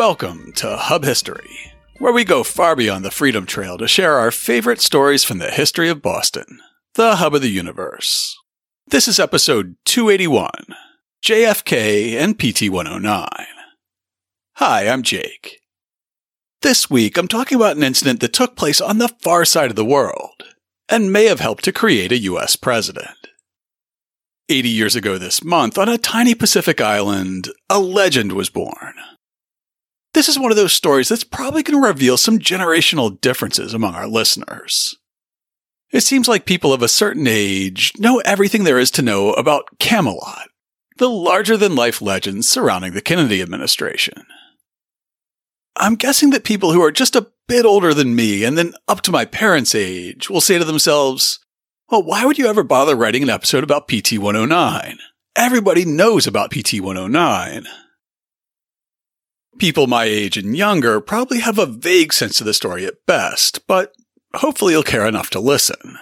Welcome to Hub History, where we go far beyond the Freedom Trail to share our favorite stories from the history of Boston, the hub of the universe. This is episode 281 JFK and PT 109. Hi, I'm Jake. This week, I'm talking about an incident that took place on the far side of the world and may have helped to create a US president. 80 years ago this month, on a tiny Pacific island, a legend was born. This is one of those stories that's probably going to reveal some generational differences among our listeners. It seems like people of a certain age know everything there is to know about Camelot, the larger than life legends surrounding the Kennedy administration. I'm guessing that people who are just a bit older than me and then up to my parents' age will say to themselves, well, why would you ever bother writing an episode about PT 109? Everybody knows about PT 109. People my age and younger probably have a vague sense of the story at best, but hopefully you'll care enough to listen.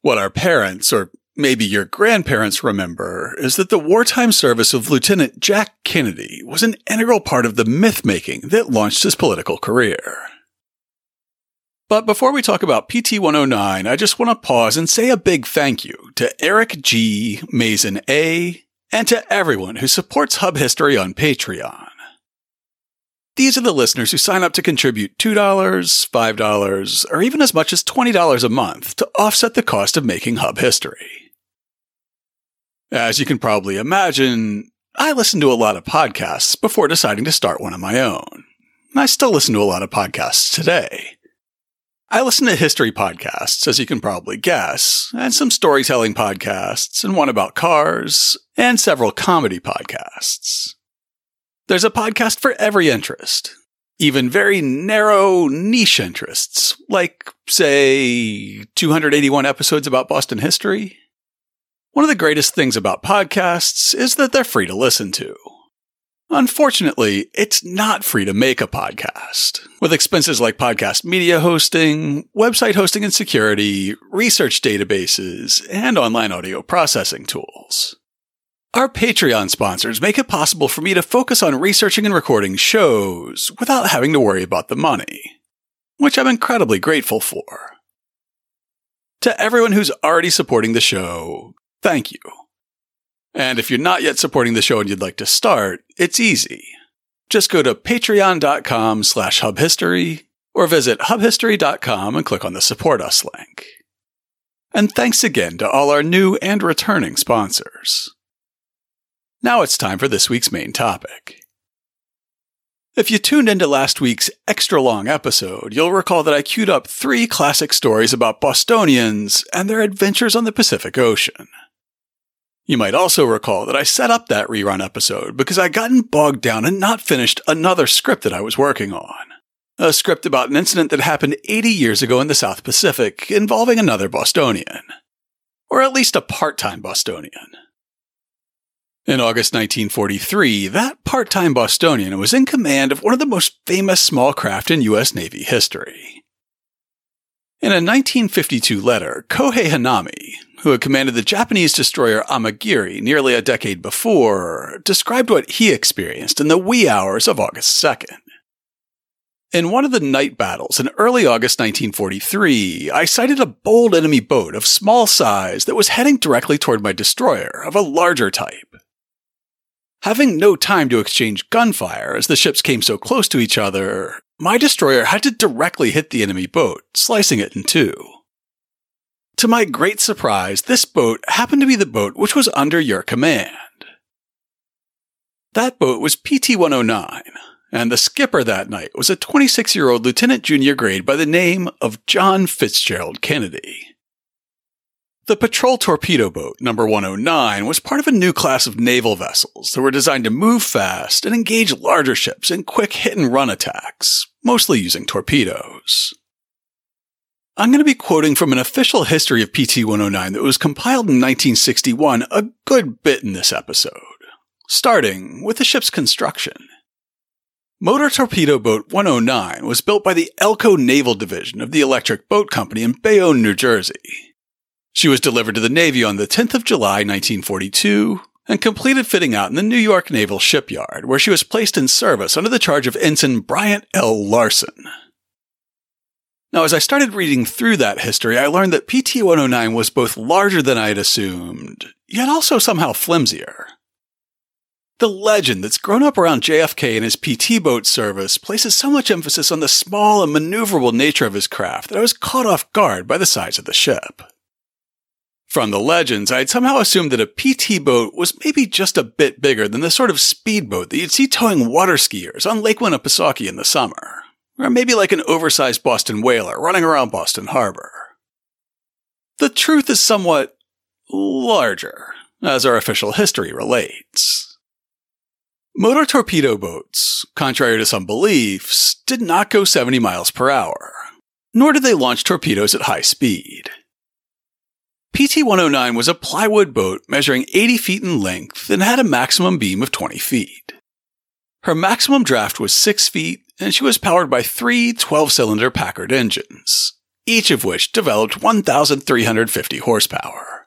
What our parents, or maybe your grandparents remember, is that the wartime service of Lieutenant Jack Kennedy was an integral part of the myth making that launched his political career. But before we talk about PT 109, I just want to pause and say a big thank you to Eric G, Mason A, and to everyone who supports Hub History on Patreon. These are the listeners who sign up to contribute $2, $5, or even as much as $20 a month to offset the cost of making Hub History. As you can probably imagine, I listen to a lot of podcasts before deciding to start one of my own. I still listen to a lot of podcasts today. I listen to history podcasts, as you can probably guess, and some storytelling podcasts, and one about cars, and several comedy podcasts. There's a podcast for every interest, even very narrow niche interests, like, say, 281 episodes about Boston history. One of the greatest things about podcasts is that they're free to listen to. Unfortunately, it's not free to make a podcast. With expenses like podcast media hosting, website hosting and security, research databases, and online audio processing tools. Our Patreon sponsors make it possible for me to focus on researching and recording shows without having to worry about the money, which I'm incredibly grateful for. To everyone who's already supporting the show, thank you. And if you're not yet supporting the show and you'd like to start, it's easy. Just go to patreon.com slash hubhistory or visit hubhistory.com and click on the support us link. And thanks again to all our new and returning sponsors. Now it's time for this week's main topic. If you tuned into last week's extra long episode, you'll recall that I queued up three classic stories about Bostonians and their adventures on the Pacific Ocean. You might also recall that I set up that rerun episode because I'd gotten bogged down and not finished another script that I was working on. A script about an incident that happened 80 years ago in the South Pacific involving another Bostonian. Or at least a part-time Bostonian. In August 1943, that part-time Bostonian was in command of one of the most famous small craft in U.S. Navy history. In a 1952 letter, Kohei Hanami, who had commanded the Japanese destroyer Amagiri nearly a decade before, described what he experienced in the wee hours of August 2nd. In one of the night battles in early August 1943, I sighted a bold enemy boat of small size that was heading directly toward my destroyer of a larger type. Having no time to exchange gunfire as the ships came so close to each other, my destroyer had to directly hit the enemy boat, slicing it in two. To my great surprise, this boat happened to be the boat which was under your command. That boat was PT 109, and the skipper that night was a 26 year old lieutenant junior grade by the name of John Fitzgerald Kennedy. The patrol torpedo boat number 109 was part of a new class of naval vessels that were designed to move fast and engage larger ships in quick hit and run attacks, mostly using torpedoes. I'm going to be quoting from an official history of PT 109 that was compiled in 1961 a good bit in this episode, starting with the ship's construction. Motor Torpedo Boat 109 was built by the Elco Naval Division of the Electric Boat Company in Bayonne, New Jersey. She was delivered to the Navy on the 10th of July 1942 and completed fitting out in the New York Naval Shipyard, where she was placed in service under the charge of Ensign Bryant L. Larson. Now, as I started reading through that history, I learned that PT 109 was both larger than I had assumed, yet also somehow flimsier. The legend that's grown up around JFK and his PT boat service places so much emphasis on the small and maneuverable nature of his craft that I was caught off guard by the size of the ship. From the legends, I'd somehow assumed that a PT boat was maybe just a bit bigger than the sort of speedboat that you'd see towing water skiers on Lake Winnipesaukee in the summer, or maybe like an oversized Boston whaler running around Boston Harbor. The truth is somewhat larger, as our official history relates. Motor torpedo boats, contrary to some beliefs, did not go 70 miles per hour, nor did they launch torpedoes at high speed. PT 109 was a plywood boat measuring 80 feet in length and had a maximum beam of 20 feet. Her maximum draft was 6 feet, and she was powered by three 12 cylinder Packard engines, each of which developed 1,350 horsepower.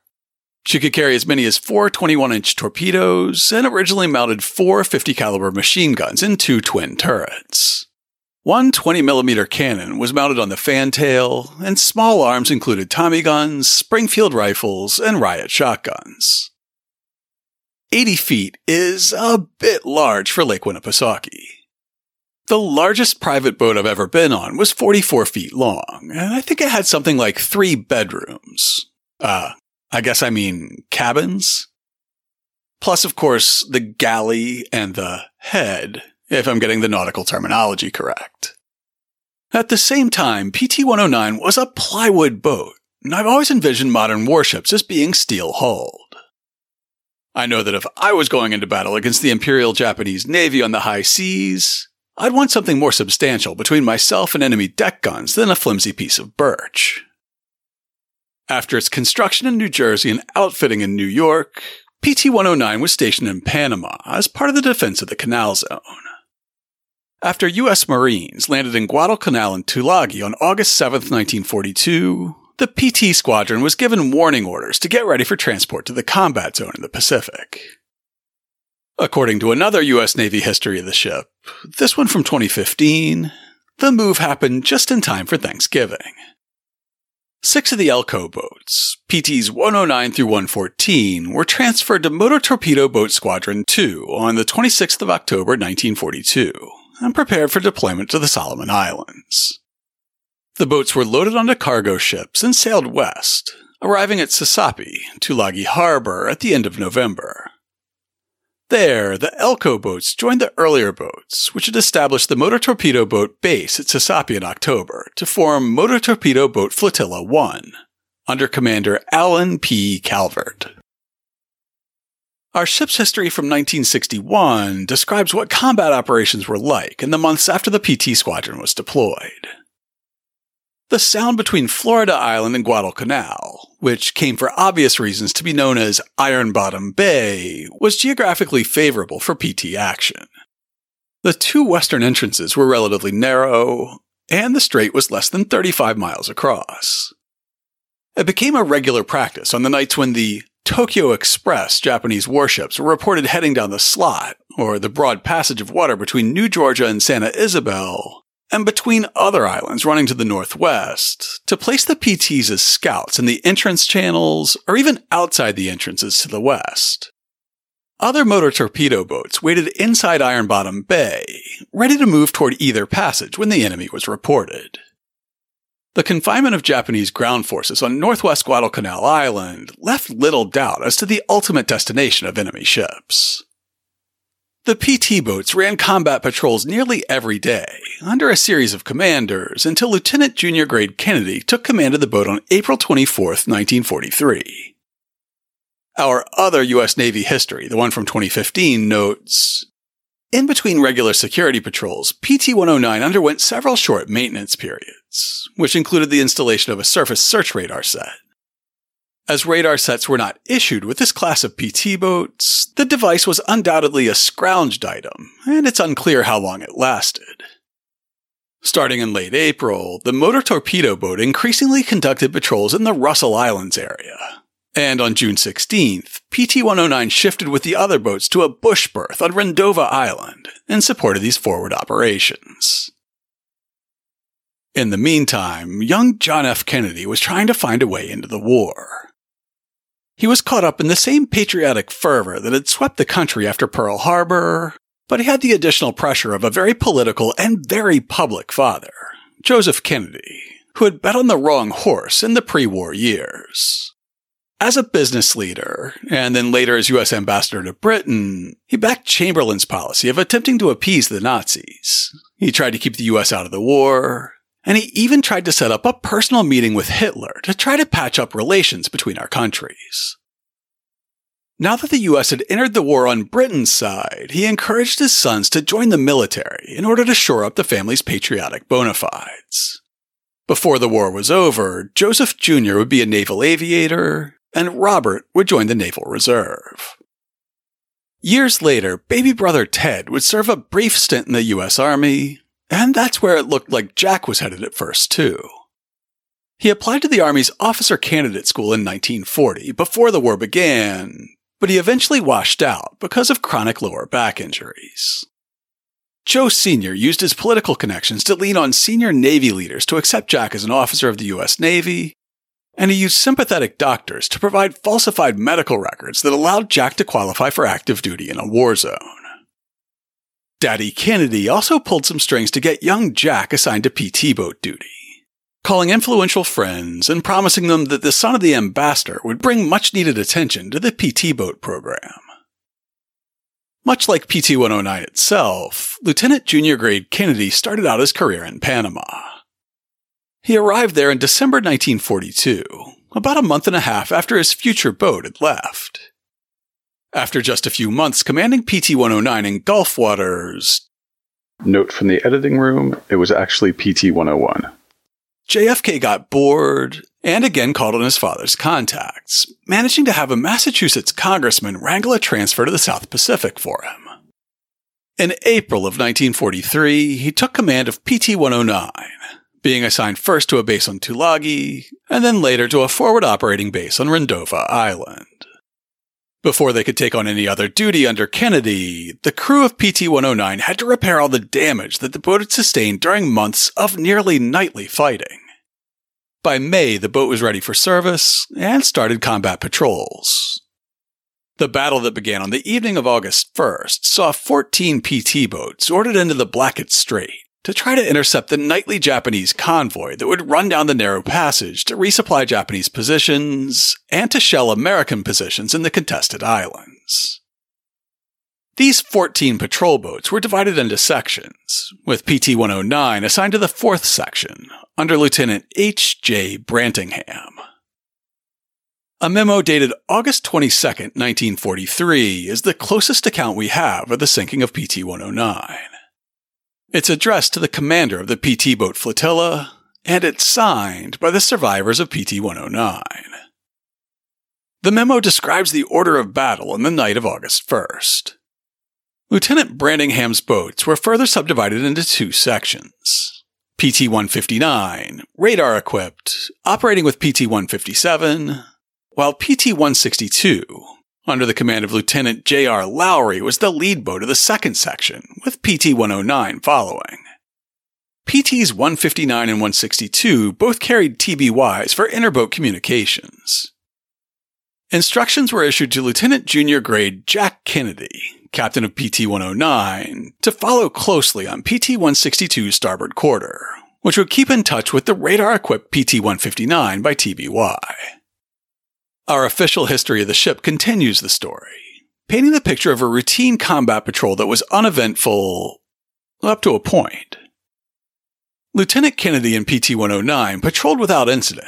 She could carry as many as four 21 inch torpedoes and originally mounted four 50 caliber machine guns in two twin turrets. One 20mm cannon was mounted on the fantail, and small arms included Tommy guns, Springfield rifles, and riot shotguns. 80 feet is a bit large for Lake Winnipesaukee. The largest private boat I've ever been on was 44 feet long, and I think it had something like three bedrooms. Uh, I guess I mean cabins. Plus, of course, the galley and the head, if I'm getting the nautical terminology correct. At the same time, PT 109 was a plywood boat, and I've always envisioned modern warships as being steel hulled. I know that if I was going into battle against the Imperial Japanese Navy on the high seas, I'd want something more substantial between myself and enemy deck guns than a flimsy piece of birch. After its construction in New Jersey and outfitting in New York, PT 109 was stationed in Panama as part of the defense of the Canal Zone. After U.S. Marines landed in Guadalcanal and Tulagi on August 7, 1942, the PT squadron was given warning orders to get ready for transport to the combat zone in the Pacific. According to another U.S. Navy history of the ship, this one from 2015, the move happened just in time for Thanksgiving. Six of the Elco boats, PTs 109 through 114, were transferred to Motor Torpedo Boat Squadron 2 on the 26th of October 1942 and prepared for deployment to the Solomon Islands. The boats were loaded onto cargo ships and sailed west, arriving at Sesapi, Tulagi Harbor, at the end of November. There, the Elco boats joined the earlier boats, which had established the Motor Torpedo Boat base at Sesapi in October to form Motor Torpedo Boat Flotilla 1, under Commander Alan P. Calvert. Our ship's history from 1961 describes what combat operations were like in the months after the PT squadron was deployed. The sound between Florida Island and Guadalcanal, which came for obvious reasons to be known as Iron Bottom Bay, was geographically favorable for PT action. The two western entrances were relatively narrow, and the strait was less than 35 miles across. It became a regular practice on the nights when the Tokyo Express Japanese warships were reported heading down the slot, or the broad passage of water between New Georgia and Santa Isabel, and between other islands running to the northwest to place the PTs as scouts in the entrance channels or even outside the entrances to the west. Other motor torpedo boats waited inside Iron Bottom Bay, ready to move toward either passage when the enemy was reported. The confinement of Japanese ground forces on northwest Guadalcanal Island left little doubt as to the ultimate destination of enemy ships. The PT boats ran combat patrols nearly every day, under a series of commanders, until Lieutenant Junior Grade Kennedy took command of the boat on April 24, 1943. Our other U.S. Navy history, the one from 2015, notes In between regular security patrols, PT 109 underwent several short maintenance periods, which included the installation of a surface search radar set. As radar sets were not issued with this class of PT boats, the device was undoubtedly a scrounged item, and it's unclear how long it lasted. Starting in late April, the motor torpedo boat increasingly conducted patrols in the Russell Islands area, And on June 16th, PT 109 shifted with the other boats to a bush berth on Rendova Island in support of these forward operations. In the meantime, young John F. Kennedy was trying to find a way into the war. He was caught up in the same patriotic fervor that had swept the country after Pearl Harbor, but he had the additional pressure of a very political and very public father, Joseph Kennedy, who had bet on the wrong horse in the pre-war years. As a business leader, and then later as U.S. ambassador to Britain, he backed Chamberlain's policy of attempting to appease the Nazis. He tried to keep the U.S. out of the war, and he even tried to set up a personal meeting with Hitler to try to patch up relations between our countries. Now that the US had entered the war on Britain's side, he encouraged his sons to join the military in order to shore up the family's patriotic bona fides. Before the war was over, Joseph Jr. would be a naval aviator, and Robert would join the Naval Reserve. Years later, baby brother Ted would serve a brief stint in the US Army, and that's where it looked like Jack was headed at first, too. He applied to the Army's Officer Candidate School in 1940, before the war began, but he eventually washed out because of chronic lower back injuries. Joe Sr. used his political connections to lean on senior Navy leaders to accept Jack as an officer of the U.S. Navy, and he used sympathetic doctors to provide falsified medical records that allowed Jack to qualify for active duty in a war zone. Daddy Kennedy also pulled some strings to get young Jack assigned to PT boat duty, calling influential friends and promising them that the son of the ambassador would bring much needed attention to the PT boat program. Much like PT 109 itself, Lieutenant Junior Grade Kennedy started out his career in Panama. He arrived there in December 1942, about a month and a half after his future boat had left. After just a few months commanding PT 109 in Gulf waters, Note from the editing room, it was actually PT 101. JFK got bored and again called on his father's contacts, managing to have a Massachusetts congressman wrangle a transfer to the South Pacific for him. In April of 1943, he took command of PT 109, being assigned first to a base on Tulagi, and then later to a forward operating base on Rendova Island. Before they could take on any other duty under Kennedy, the crew of PT 109 had to repair all the damage that the boat had sustained during months of nearly nightly fighting. By May, the boat was ready for service and started combat patrols. The battle that began on the evening of August 1st saw 14 PT boats ordered into the Blackett Strait to try to intercept the nightly Japanese convoy that would run down the narrow passage to resupply Japanese positions and to shell American positions in the contested islands. These 14 patrol boats were divided into sections, with PT 109 assigned to the 4th section under Lieutenant H. J. Brantingham. A memo dated August 22, 1943 is the closest account we have of the sinking of PT 109. It's addressed to the commander of the PT boat flotilla, and it's signed by the survivors of PT 109. The memo describes the order of battle on the night of August 1st. Lieutenant Brantingham's boats were further subdivided into two sections. PT 159, radar equipped, operating with PT 157, while PT 162, under the command of Lieutenant J.R. Lowrey, was the lead boat of the second section, with PT 109 following. PTs 159 and 162 both carried TBYs for interboat communications. Instructions were issued to Lieutenant Junior Grade Jack Kennedy, captain of PT 109, to follow closely on PT 162's starboard quarter, which would keep in touch with the radar equipped PT 159 by TBY. Our official history of the ship continues the story, painting the picture of a routine combat patrol that was uneventful up to a point. Lieutenant Kennedy and PT 109 patrolled without incident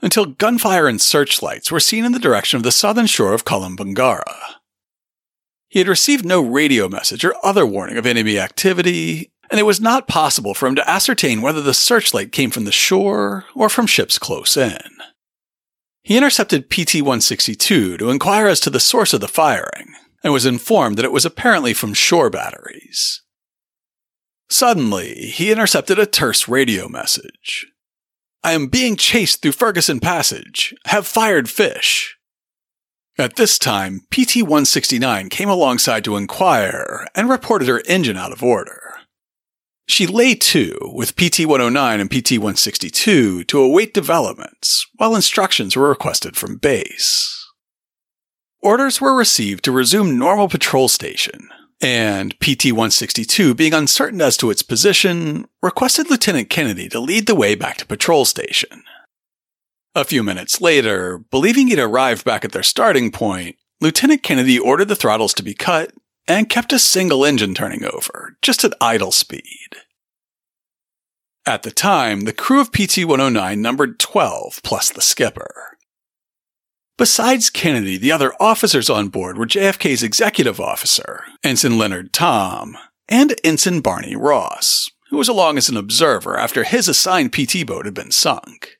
until gunfire and searchlights were seen in the direction of the southern shore of Kolombangara. He had received no radio message or other warning of enemy activity, and it was not possible for him to ascertain whether the searchlight came from the shore or from ships close in. He intercepted PT 162 to inquire as to the source of the firing and was informed that it was apparently from shore batteries. Suddenly, he intercepted a terse radio message. I am being chased through Ferguson Passage. Have fired fish. At this time, PT 169 came alongside to inquire and reported her engine out of order. She lay to with PT 109 and PT 162 to await developments, while instructions were requested from base. Orders were received to resume normal patrol station, and PT 162, being uncertain as to its position, requested Lieutenant Kennedy to lead the way back to patrol station. A few minutes later, believing he'd arrived back at their starting point, Lieutenant Kennedy ordered the throttles to be cut and kept a single engine turning over, just at idle speed. At the time, the crew of PT 109 numbered 12 plus the skipper. Besides Kennedy, the other officers on board were JFK's executive officer, Ensign Leonard Thom, and Ensign Barney Ross, who was along as an observer after his assigned PT boat had been sunk.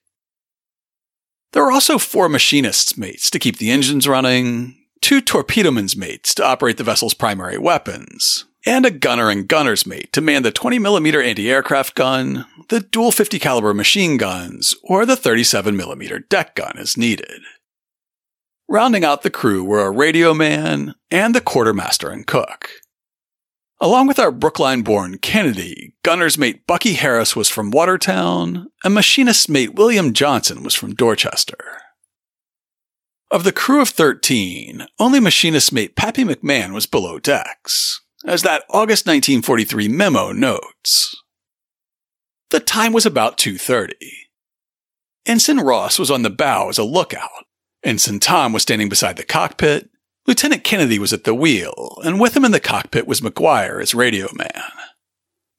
There were also four machinists' mates to keep the engines running, two torpedomen's mates to operate the vessel's primary weapons, and a gunner and gunner's mate to man the 20mm anti-aircraft gun, the dual 50 caliber machine guns, or the 37mm deck gun as needed. Rounding out the crew were a radio man and the quartermaster and cook. Along with our Brookline born Kennedy, gunner's mate Bucky Harris was from Watertown, and machinist's mate William Johnson was from Dorchester. Of the crew of 13, only machinist mate Pappy McMahon was below decks, as that August 1943 memo notes. The time was about 2.30. Ensign Ross was on the bow as a lookout, Ensign Thom was standing beside the cockpit. Lieutenant Kennedy was at the wheel, and with him in the cockpit was Maguire as radio man.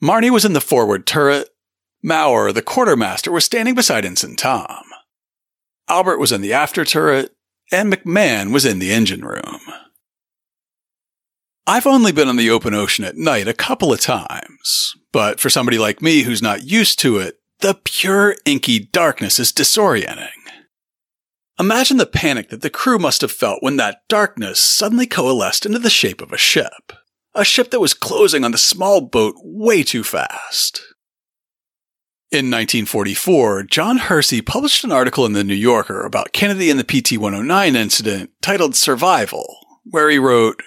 Marnie was in the forward turret. Mauer, the quartermaster, was standing beside Ensign Thom. Albert was in the after turret, and McMahon was in the engine room. I've only been on the open ocean at night a couple of times, but for somebody like me who's not used to it, the pure inky darkness is disorienting. Imagine the panic that the crew must have felt when that darkness suddenly coalesced into the shape of a ship. A ship that was closing on the small boat way too fast. In 1944, John Hersey published an article in The New Yorker about Kennedy and the PT 109 incident titled Survival, where he wrote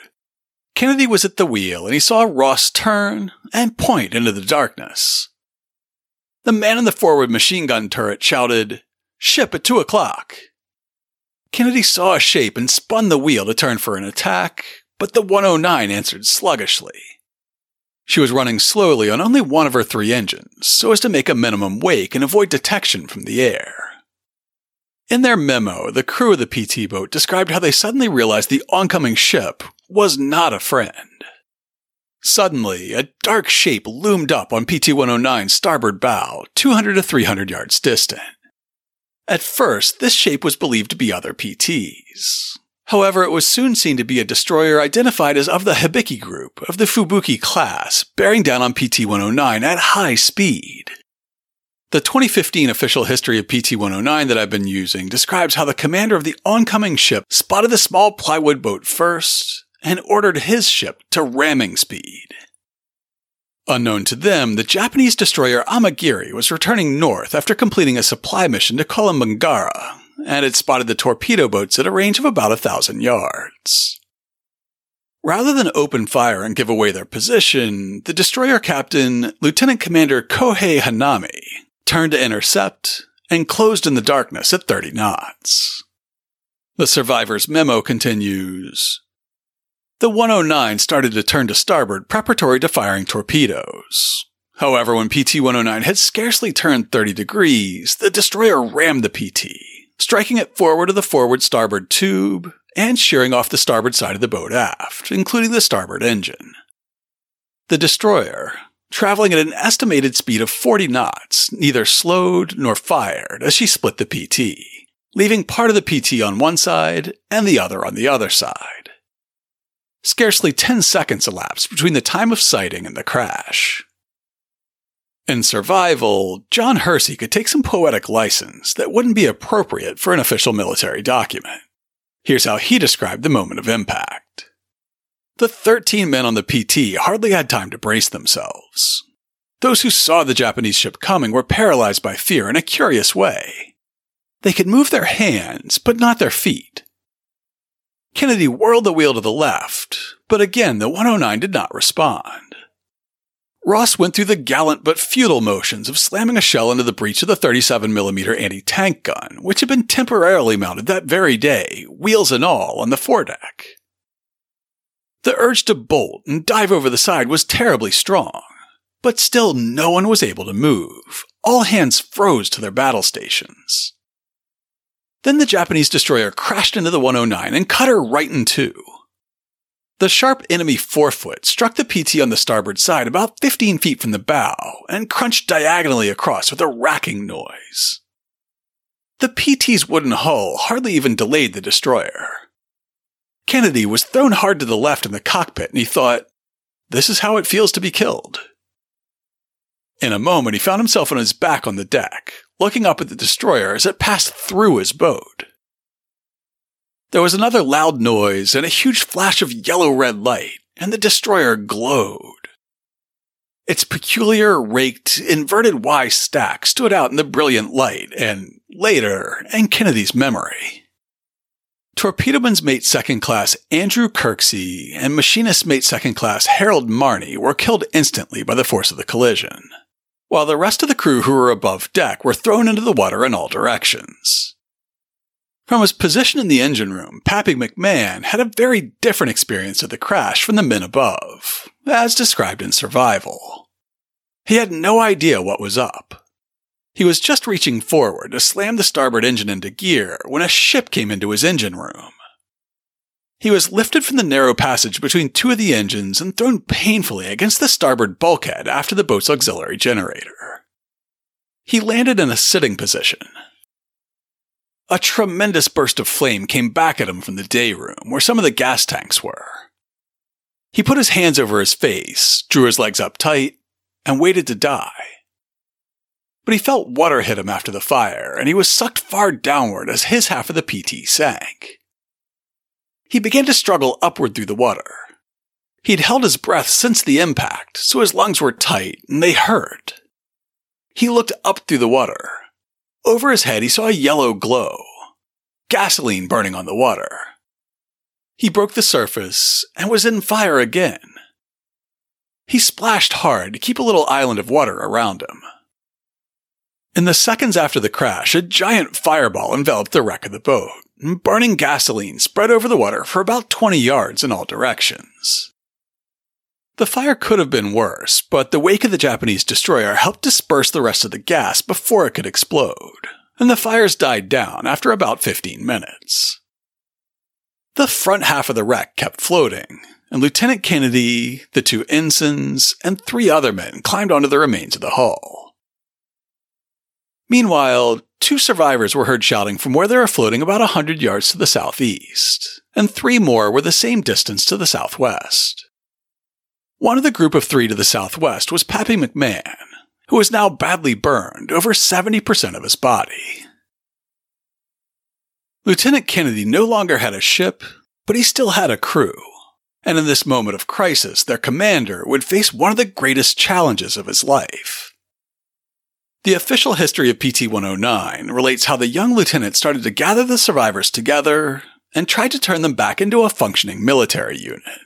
Kennedy was at the wheel and he saw Ross turn and point into the darkness. The man in the forward machine gun turret shouted, Ship at two o'clock. Kennedy saw a shape and spun the wheel to turn for an attack, but the 109 answered sluggishly. She was running slowly on only one of her three engines, so as to make a minimum wake and avoid detection from the air. In their memo, the crew of the PT boat described how they suddenly realized the oncoming ship was not a friend. Suddenly, a dark shape loomed up on PT 109's starboard bow, 200 to 300 yards distant. At first, this shape was believed to be other PTs. However, it was soon seen to be a destroyer identified as of the Hibiki group of the Fubuki class, bearing down on PT 109 at high speed. The 2015 official history of PT 109 that I've been using describes how the commander of the oncoming ship spotted the small plywood boat first and ordered his ship to ramming speed. Unknown to them, the Japanese destroyer Amagiri was returning north after completing a supply mission to Kolombangara, and had spotted the torpedo boats at a range of about a thousand yards. Rather than open fire and give away their position, the destroyer captain, Lieutenant Commander Kohei Hanami, turned to intercept and closed in the darkness at 30 knots. The survivor's memo continues the 109 started to turn to starboard preparatory to firing torpedoes. However, when PT 109 had scarcely turned 30 degrees, the destroyer rammed the PT, striking it forward of the forward starboard tube and shearing off the starboard side of the boat aft, including the starboard engine. The destroyer, traveling at an estimated speed of 40 knots, neither slowed nor fired as she split the PT, leaving part of the PT on one side and the other on the other side. Scarcely 10 seconds elapsed between the time of sighting and the crash. In survival, John Hersey could take some poetic license that wouldn't be appropriate for an official military document. Here's how he described the moment of impact. The 13 men on the PT hardly had time to brace themselves. Those who saw the Japanese ship coming were paralyzed by fear in a curious way. They could move their hands, but not their feet. Kennedy whirled the wheel to the left, but again the 109 did not respond. Ross went through the gallant but futile motions of slamming a shell into the breech of the 37mm anti-tank gun, which had been temporarily mounted that very day, wheels and all, on the foredeck. The urge to bolt and dive over the side was terribly strong, but still no one was able to move. All hands froze to their battle stations. Then the Japanese destroyer crashed into the 109 and cut her right in two. The sharp enemy forefoot struck the PT on the starboard side about 15 feet from the bow and crunched diagonally across with a racking noise. The PT's wooden hull hardly even delayed the destroyer. Kennedy was thrown hard to the left in the cockpit and he thought, this is how it feels to be killed. In a moment, he found himself on his back on the deck, looking up at the destroyer as it passed through his boat. There was another loud noise and a huge flash of yellow red light, and the destroyer glowed. Its peculiar, raked, inverted Y stack stood out in the brilliant light, and later, in Kennedy's memory. Torpedoman's mate second class Andrew Kirksey and machinist mate second class Harold Marney were killed instantly by the force of the collision, while the rest of the crew who were above deck were thrown into the water in all directions. From his position in the engine room, Pappy McMahon had a very different experience of the crash from the men above, as described in Survival. He had no idea what was up. He was just reaching forward to slam the starboard engine into gear when a ship came into his engine room. He was lifted from the narrow passage between two of the engines and thrown painfully against the starboard bulkhead after the boat's auxiliary generator. He landed in a sitting position. A tremendous burst of flame came back at him from the day room where some of the gas tanks were. He put his hands over his face, drew his legs up tight, and waited to die but he felt water hit him after the fire, and he was sucked far downward as his half of the PT sank. He began to struggle upward through the water. He'd held his breath since the impact, so his lungs were tight and they hurt. He looked up through the water. Over his head, he saw a yellow glow. Gasoline burning on the water. He broke the surface and was in fire again. He splashed hard to keep a little island of water around him. In the seconds after the crash, a giant fireball enveloped the wreck of the boat. And burning gasoline spread over the water for about 20 yards in all directions. The fire could have been worse, but the wake of the Japanese destroyer helped disperse the rest of the gas before it could explode, and the fires died down after about 15 minutes. The front half of the wreck kept floating, and Lieutenant Kennedy, the two ensigns, and three other men climbed onto the remains of the hull. Meanwhile, two survivors were heard shouting from where they were floating about a hundred yards to the southeast, and three more were the same distance to the southwest. One of the group of three to the southwest was Pappy McMahon, who was now badly burned, over 70% of his body. Lieutenant Kennedy no longer had a ship, but he still had a crew. And in this moment of crisis, their commander would face one of the greatest challenges of his life the official history of PT 109 relates how the young lieutenant started to gather the survivors together and tried to turn them back into a functioning military unit.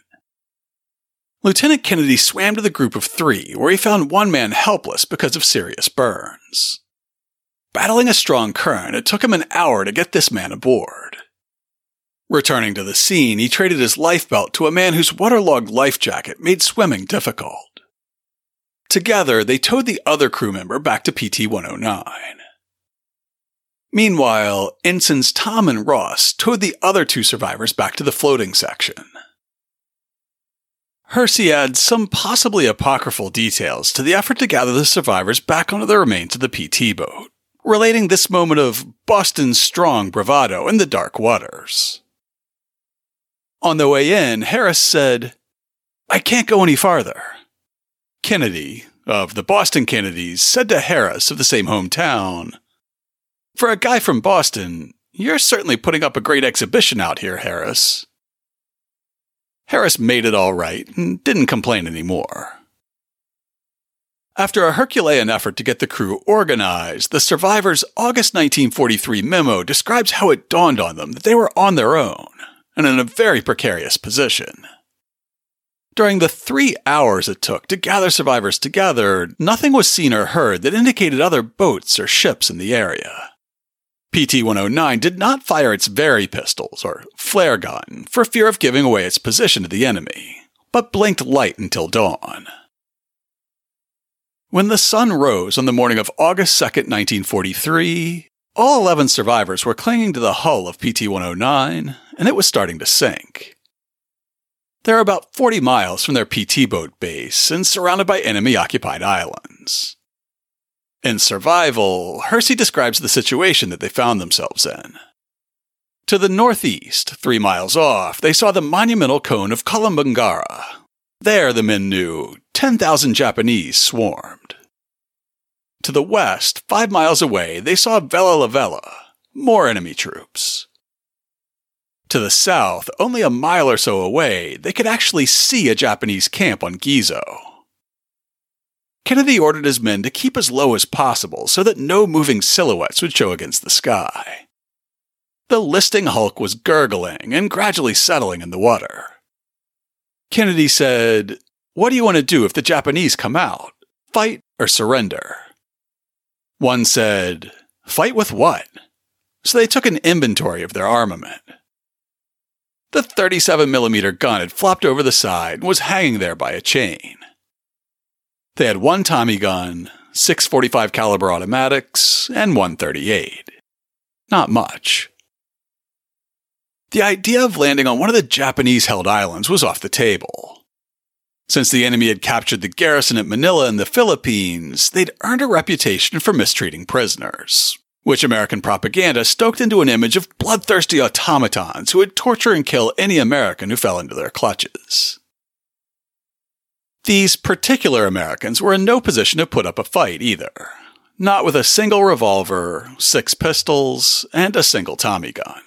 Lieutenant Kennedy swam to the group of three, where he found one man helpless because of serious burns. Battling a strong current, it took him an hour to get this man aboard. Returning to the scene, he traded his life belt to a man whose waterlogged life jacket made swimming difficult. Together, they towed the other crew member back to PT 109. Meanwhile, ensigns Thom and Ross towed the other two survivors back to the floating section. Hersey adds some possibly apocryphal details to the effort to gather the survivors back onto the remains of the PT boat, relating this moment of Boston's strong bravado in the dark waters. On the way in, Harris said, I can't go any farther. Kennedy, of the Boston Kennedys, said to Harris of the same hometown, For a guy from Boston, you're certainly putting up a great exhibition out here, Harris. Harris made it all right and didn't complain anymore. After a Herculean effort to get the crew organized, the survivors' August 1943 memo describes how it dawned on them that they were on their own and in a very precarious position. During the three hours it took to gather survivors together, nothing was seen or heard that indicated other boats or ships in the area. PT 109 did not fire its Very pistols, or flare gun, for fear of giving away its position to the enemy, but blinked light until dawn. When the sun rose on the morning of August 2, 1943, all 11 survivors were clinging to the hull of PT 109, and it was starting to sink. They're about 40 miles from their PT boat base and surrounded by enemy occupied islands. In Survival, Hersey describes the situation that they found themselves in. To the northeast, three miles off, they saw the monumental cone of Kolombangara. There, the men knew, 10,000 Japanese swarmed. To the west, five miles away, they saw Vella Lavella, more enemy troops. To the south, only a mile or so away, they could actually see a Japanese camp on Gizo. Kennedy ordered his men to keep as low as possible so that no moving silhouettes would show against the sky. The listing hulk was gurgling and gradually settling in the water. Kennedy said, what do you want to do if the Japanese come out? Fight or surrender? One said, Fight with what? So they took an inventory of their armament. The 37mm gun had flopped over the side and was hanging there by a chain. They had one Tommy gun, six 45 caliber automatics, and one 38. Not much. The idea of landing on one of the Japanese held islands was off the table. Since the enemy had captured the garrison at Manila in the Philippines, they'd earned a reputation for mistreating prisoners, which American propaganda stoked into an image of bloodthirsty automatons who would torture and kill any American who fell into their clutches. These particular Americans were in no position to put up a fight either, not with a single revolver, six pistols, and a single Tommy gun.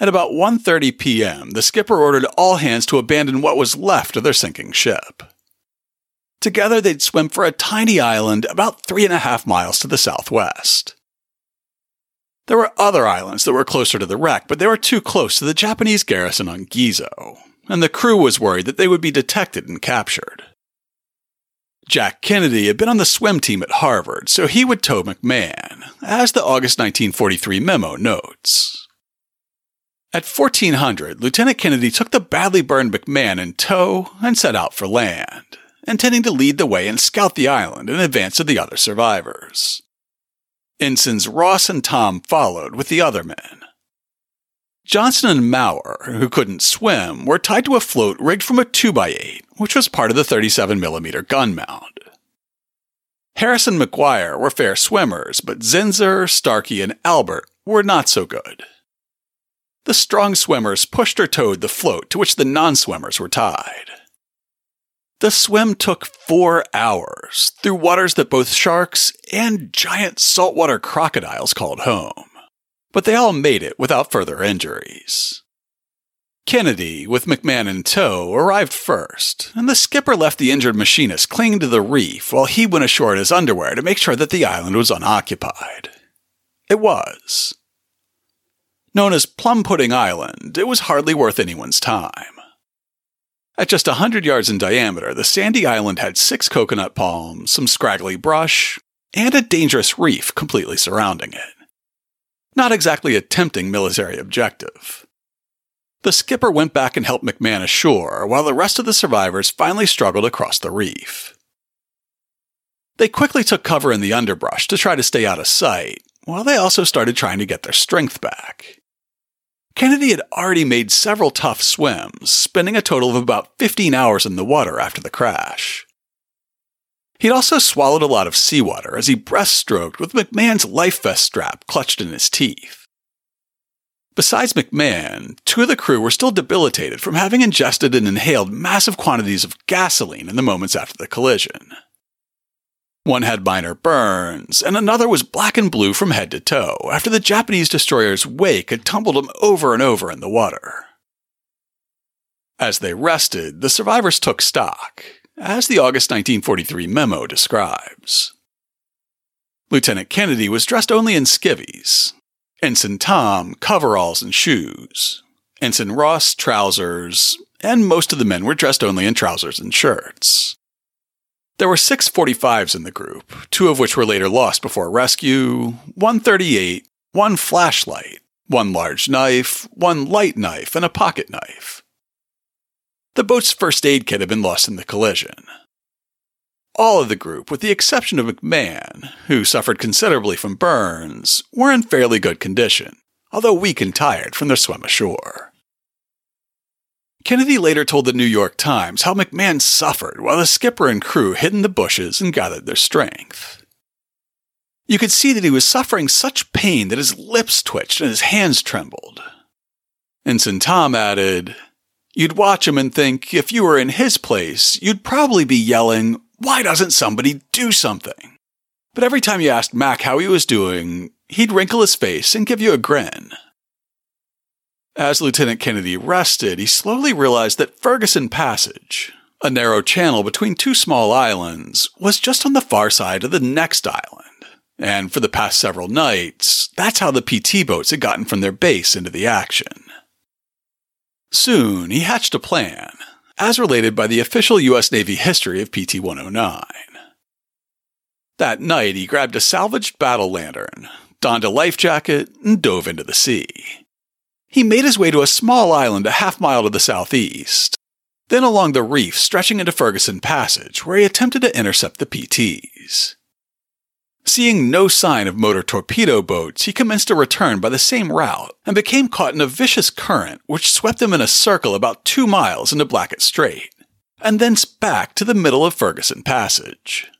At about 1:30 p.m., the skipper ordered all hands to abandon what was left of their sinking ship. Together, they'd swim for a tiny island about three and a half miles to the southwest. There were other islands that were closer to the wreck, but they were too close to the Japanese garrison on Gizo, and the crew was worried that they would be detected and captured. Jack Kennedy had been on the swim team at Harvard, so he would tow McMahon, as the August 1943 memo notes. At 1400, Lieutenant Kennedy took the badly burned McMahon in tow and set out for land, intending to lead the way and scout the island in advance of the other survivors. Ensigns Ross and Thom followed with the other men. Johnson and Mauer, who couldn't swim, were tied to a float rigged from a 2x8, which was part of the 37mm gun mount. Harris and Maguire were fair swimmers, but Zinser, Starkey, and Albert were not so good. The strong swimmers pushed or towed the float to which the non swimmers were tied. The swim took four hours through waters that both sharks and giant saltwater crocodiles called home, but they all made it without further injuries. Kennedy, with McMahon in tow, arrived first, and the skipper left the injured machinist clinging to the reef while he went ashore in his underwear to make sure that the island was unoccupied. It was. Known as Plum Pudding Island, it was hardly worth anyone's time. At just a hundred yards in diameter, the sandy island had six coconut palms, some scraggly brush, and a dangerous reef completely surrounding it. Not exactly a tempting military objective. The skipper went back and helped McMahon ashore, while the rest of the survivors finally struggled across the reef. They quickly took cover in the underbrush to try to stay out of sight, while they also started trying to get their strength back. Kennedy had already made several tough swims, spending a total of about 15 hours in the water after the crash. He'd also swallowed a lot of seawater as he breaststroked with McMahon's life vest strap clutched in his teeth. Besides McMahon, two of the crew were still debilitated from having ingested and inhaled massive quantities of gasoline in the moments after the collision. One had minor burns, and another was black and blue from head to toe after the Japanese destroyer's wake had tumbled him over and over in the water. As they rested, the survivors took stock, as the August 1943 memo describes. Lieutenant Kennedy was dressed only in skivvies. Ensign Thom, coveralls and shoes. Ensign Ross, trousers, and most of the men were dressed only in trousers and shirts. There were six 45s in the group, two of which were later lost before rescue, one 38, one flashlight, one large knife, one light knife, and a pocket knife. The boat's first aid kit had been lost in the collision. All of the group, with the exception of McMahon, who suffered considerably from burns, were in fairly good condition, although weak and tired from their swim ashore. Kennedy later told the New York Times how McMahon suffered while the skipper and crew hid in the bushes and gathered their strength. You could see that he was suffering such pain that his lips twitched and his hands trembled. Ensign Thom added, You'd watch him and think if you were in his place, you'd probably be yelling, Why doesn't somebody do something? But every time you asked Mac how he was doing, he'd wrinkle his face and give you a grin. As Lieutenant Kennedy rested, he slowly realized that Ferguson Passage, a narrow channel between two small islands, was just on the far side of the next island. And for the past several nights, that's how the PT boats had gotten from their base into the action. Soon, he hatched a plan, as related by the official U.S. Navy history of PT 109. That night, he grabbed a salvaged battle lantern, donned a life jacket, and dove into the sea. He made his way to a small island a half mile to the southeast, then along the reef stretching into Ferguson Passage, where he attempted to intercept the PTs. Seeing no sign of motor torpedo boats, he commenced a return by the same route and became caught in a vicious current which swept him in a circle about two miles into Blackett Strait, and thence back to the middle of Ferguson Passage.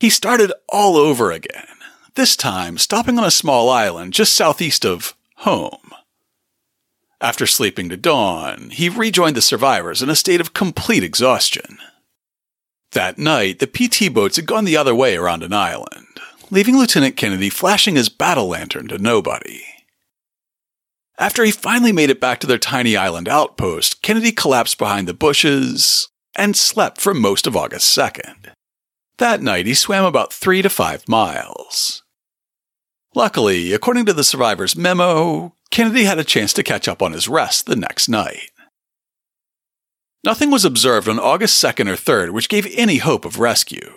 He started all over again, this time stopping on a small island just southeast of home. After sleeping to dawn, he rejoined the survivors in a state of complete exhaustion. That night, the PT boats had gone the other way around an island, leaving Lieutenant Kennedy flashing his battle lantern to nobody. After he finally made it back to their tiny island outpost, Kennedy collapsed behind the bushes and slept for most of August 2nd. That night, he swam about three to five miles. Luckily, according to the survivor's memo, Kennedy had a chance to catch up on his rest the next night. Nothing was observed on August 2nd or 3rd which gave any hope of rescue.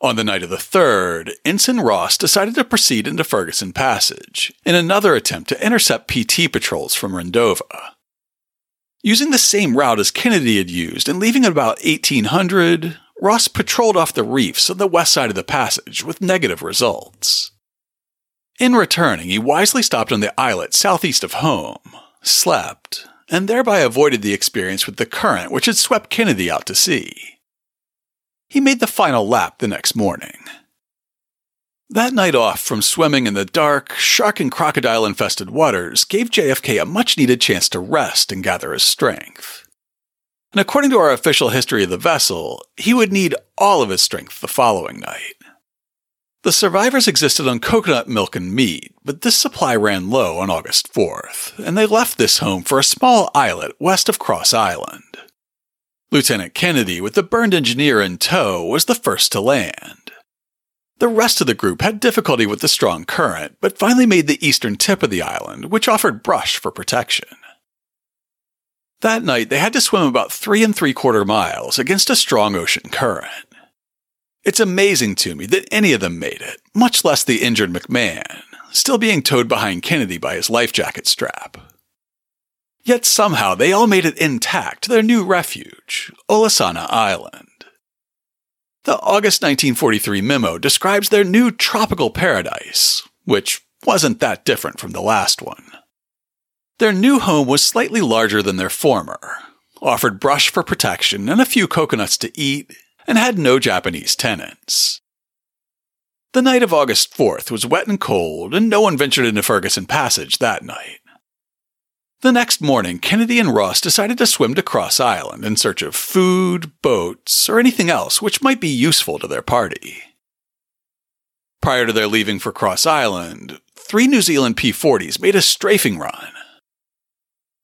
On the night of the 3rd, Ensign Ross decided to proceed into Ferguson Passage in another attempt to intercept PT patrols from Rendova. Using the same route as Kennedy had used and leaving at about 1800, Ross patrolled off the reefs on the west side of the passage with negative results. In returning, he wisely stopped on the islet southeast of home, slept, and thereby avoided the experience with the current which had swept Kennedy out to sea. He made the final lap the next morning. That night off from swimming in the dark, shark and crocodile infested waters gave JFK a much needed chance to rest and gather his strength. And according to our official history of the vessel, he would need all of his strength the following night. The survivors existed on coconut milk and meat, but this supply ran low on August 4th, and they left this home for a small islet west of Cross Island. Lieutenant Kennedy, with the burned engineer in tow, was the first to land. The rest of the group had difficulty with the strong current, but finally made the eastern tip of the island, which offered brush for protection. That night, they had to swim about three and three quarter miles against a strong ocean current. It's amazing to me that any of them made it, much less the injured McMahon, still being towed behind Kennedy by his life jacket strap. Yet somehow they all made it intact to their new refuge, Olasana Island. The August 1943 memo describes their new tropical paradise, which wasn't that different from the last one. Their new home was slightly larger than their former, offered brush for protection and a few coconuts to eat, and had no Japanese tenants. The night of August 4th was wet and cold, and no one ventured into Ferguson Passage that night. The next morning, Kennedy and Ross decided to swim to Cross Island in search of food, boats, or anything else which might be useful to their party. Prior to their leaving for Cross Island, three New Zealand P 40s made a strafing run,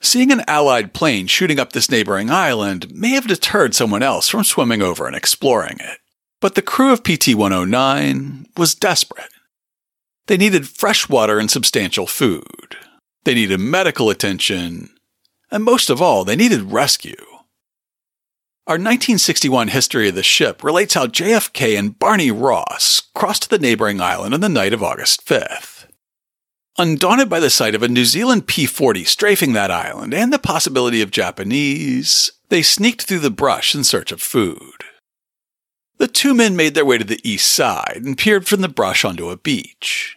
Seeing an Allied plane shooting up this neighboring island may have deterred someone else from swimming over and exploring it. But the crew of PT 109 was desperate. They needed fresh water and substantial food. They needed medical attention. And most of all, they needed rescue. Our 1961 history of the ship relates how JFK and Barney Ross crossed to the neighboring island on the night of August 5th. Undaunted by the sight of a New Zealand P 40 strafing that island and the possibility of Japanese, they sneaked through the brush in search of food. The two men made their way to the east side and peered from the brush onto a beach.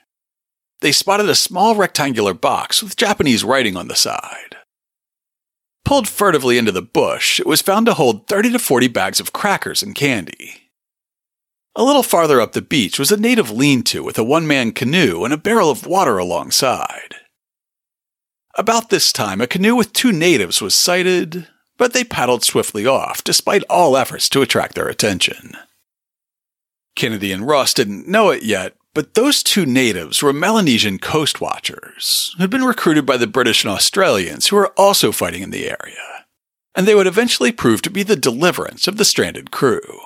They spotted a small rectangular box with Japanese writing on the side. Pulled furtively into the bush, it was found to hold 30 to 40 bags of crackers and candy. A little farther up the beach was a native lean to with a one man canoe and a barrel of water alongside. About this time, a canoe with two natives was sighted, but they paddled swiftly off despite all efforts to attract their attention. Kennedy and Ross didn't know it yet, but those two natives were Melanesian coast watchers who had been recruited by the British and Australians who were also fighting in the area, and they would eventually prove to be the deliverance of the stranded crew.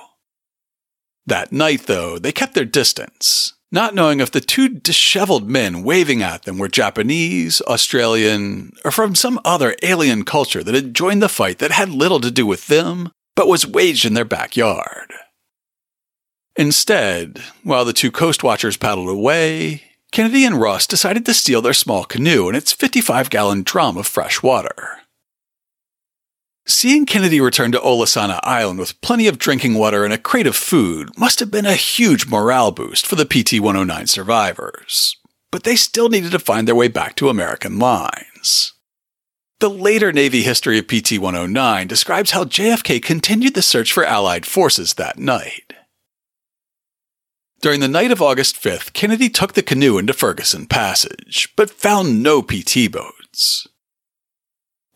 That night, though, they kept their distance, not knowing if the two disheveled men waving at them were Japanese, Australian, or from some other alien culture that had joined the fight that had little to do with them, but was waged in their backyard. Instead, while the two coast watchers paddled away, Kennedy and Ross decided to steal their small canoe and its 55 gallon drum of fresh water. Seeing Kennedy return to Olasana Island with plenty of drinking water and a crate of food must have been a huge morale boost for the PT 109 survivors, but they still needed to find their way back to American lines. The later Navy history of PT 109 describes how JFK continued the search for Allied forces that night. During the night of August 5th, Kennedy took the canoe into Ferguson Passage, but found no PT boats.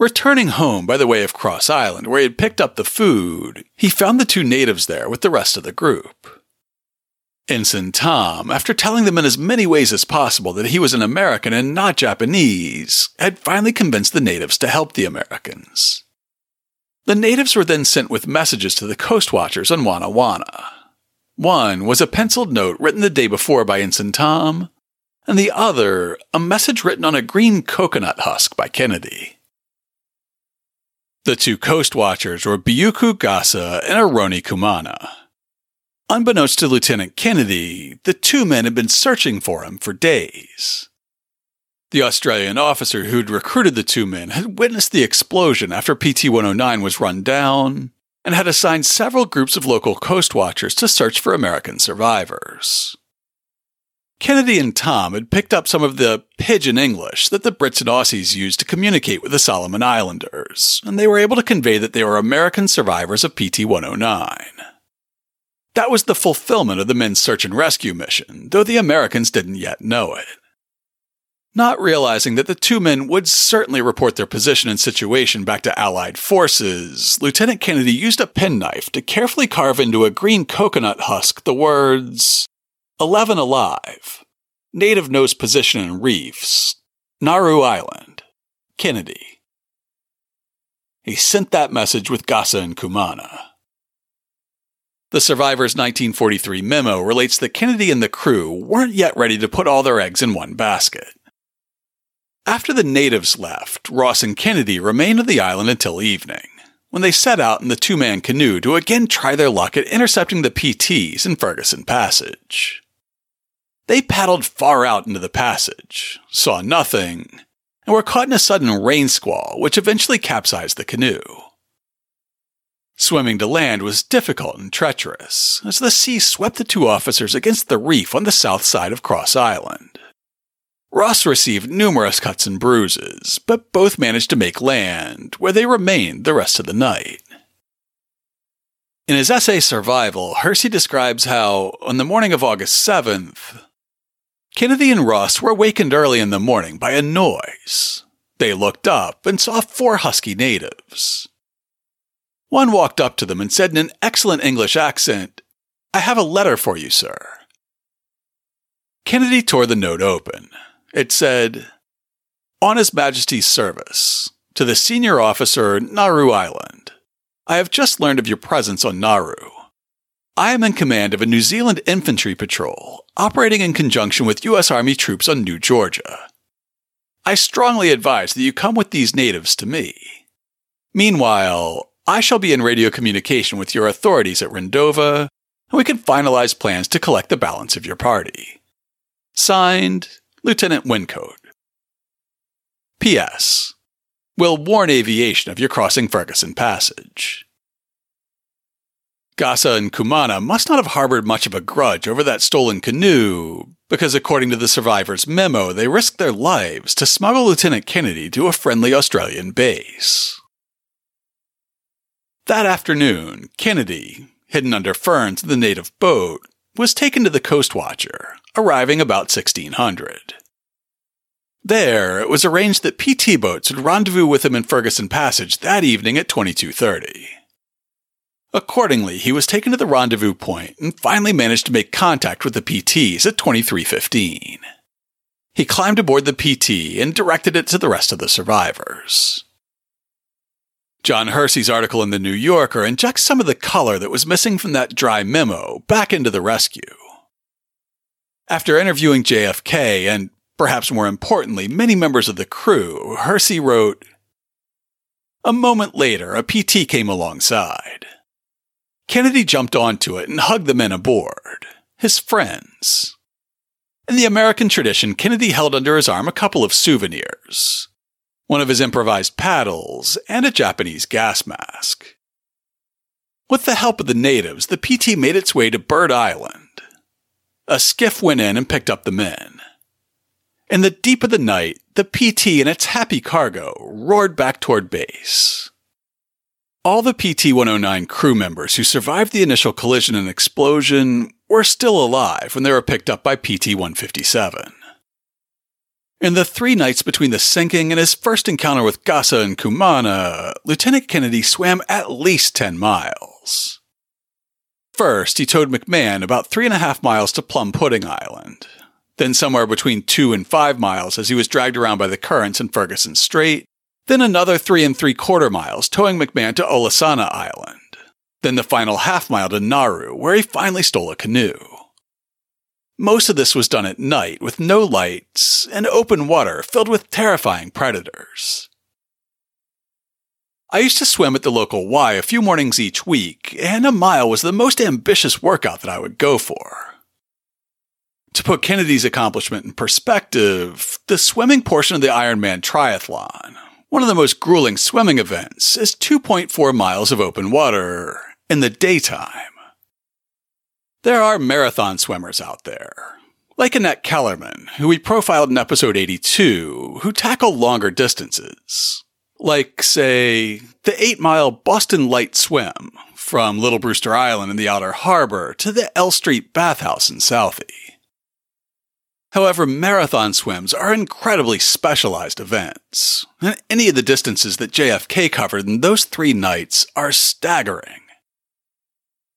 Returning home by the way of Cross Island, where he had picked up the food, he found the two natives there with the rest of the group. Ensign Thom, after telling them in as many ways as possible that he was an American and not Japanese, had finally convinced the natives to help the Americans. The natives were then sent with messages to the coast watchers on Wana Wana. One was a penciled note written the day before by Ensign Thom, and the other, a message written on a green coconut husk by Kennedy. The two coast watchers were Biuku Gasa and Eroni Kumana. Unbeknownst to Lieutenant Kennedy, the two men had been searching for him for days. The Australian officer who'd recruited the two men had witnessed the explosion after PT 109 was run down and had assigned several groups of local coast watchers to search for American survivors. Kennedy and Thom had picked up some of the pidgin English that the Brits and Aussies used to communicate with the Solomon Islanders, and they were able to convey that they were American survivors of PT 109. That was the fulfillment of the men's search and rescue mission, though the Americans didn't yet know it. Not realizing that the two men would certainly report their position and situation back to Allied forces, Lieutenant Kennedy used a penknife to carefully carve into a green coconut husk the words 11 alive, native knows position in reefs, Nauru Island, Kennedy. He sent that message with Gasa and Kumana. The survivor's 1943 memo relates that Kennedy and the crew weren't yet ready to put all their eggs in one basket. After the natives left, Ross and Kennedy remained on the island until evening, when they set out in the two man canoe to again try their luck at intercepting the PTs in Ferguson Passage. They paddled far out into the passage, saw nothing, and were caught in a sudden rain squall, which eventually capsized the canoe. Swimming to land was difficult and treacherous, as the sea swept the two officers against the reef on the south side of Cross Island. Ross received numerous cuts and bruises, but both managed to make land, where they remained the rest of the night. In his essay Survival, Hersey describes how, on the morning of August 7th, Kennedy and Ross were awakened early in the morning by a noise. They looked up and saw four husky natives. One walked up to them and said in an excellent English accent, I have a letter for you, sir. Kennedy tore the note open. It said, On His Majesty's service, to the senior officer, Nauru Island. I have just learned of your presence on Nauru. I am in command of a New Zealand infantry patrol operating in conjunction with U.S. Army troops on New Georgia. I strongly advise that you come with these natives to me. Meanwhile, I shall be in radio communication with your authorities at Rendova, and we can finalize plans to collect the balance of your party. Signed, Lieutenant Wincote. P.S. Will warn aviation of your crossing Ferguson Passage. Gasa and Kumana must not have harbored much of a grudge over that stolen canoe, because according to the survivor's memo, they risked their lives to smuggle Lieutenant Kennedy to a friendly Australian base. That afternoon, Kennedy, hidden under ferns in the native boat, was taken to the Coast Watcher, arriving about 1600. There, it was arranged that PT boats would rendezvous with him in Ferguson Passage that evening at 2230. Accordingly, he was taken to the rendezvous point and finally managed to make contact with the PTs at 2315. He climbed aboard the PT and directed it to the rest of the survivors. John Hersey's article in the New Yorker injects some of the color that was missing from that dry memo back into the rescue. After interviewing JFK and, perhaps more importantly, many members of the crew, Hersey wrote, A moment later, a PT came alongside. Kennedy jumped onto it and hugged the men aboard, his friends. In the American tradition, Kennedy held under his arm a couple of souvenirs one of his improvised paddles, and a Japanese gas mask. With the help of the natives, the PT made its way to Bird Island. A skiff went in and picked up the men. In the deep of the night, the PT and its happy cargo roared back toward base. All the PT 109 crew members who survived the initial collision and explosion were still alive when they were picked up by PT 157. In the three nights between the sinking and his first encounter with Gasa and Kumana, Lieutenant Kennedy swam at least 10 miles. First, he towed McMahon about three and a half miles to Plum Pudding Island, then somewhere between two and five miles as he was dragged around by the currents in Ferguson Strait, then another three and three quarter miles towing McMahon to Olasana Island, then the final half mile to Nauru, where he finally stole a canoe. Most of this was done at night with no lights and open water filled with terrifying predators. I used to swim at the local Y a few mornings each week, and a mile was the most ambitious workout that I would go for. To put Kennedy's accomplishment in perspective, the swimming portion of the Ironman triathlon, one of the most grueling swimming events is 2.4 miles of open water in the daytime. There are marathon swimmers out there, like Annette Kellerman, who we profiled in episode 82, who tackle longer distances. Like, say, the 8 mile Boston Light Swim from Little Brewster Island in the Outer Harbor to the L Street Bathhouse in Southie. However, marathon swims are incredibly specialized events. And any of the distances that JFK covered in those three nights are staggering.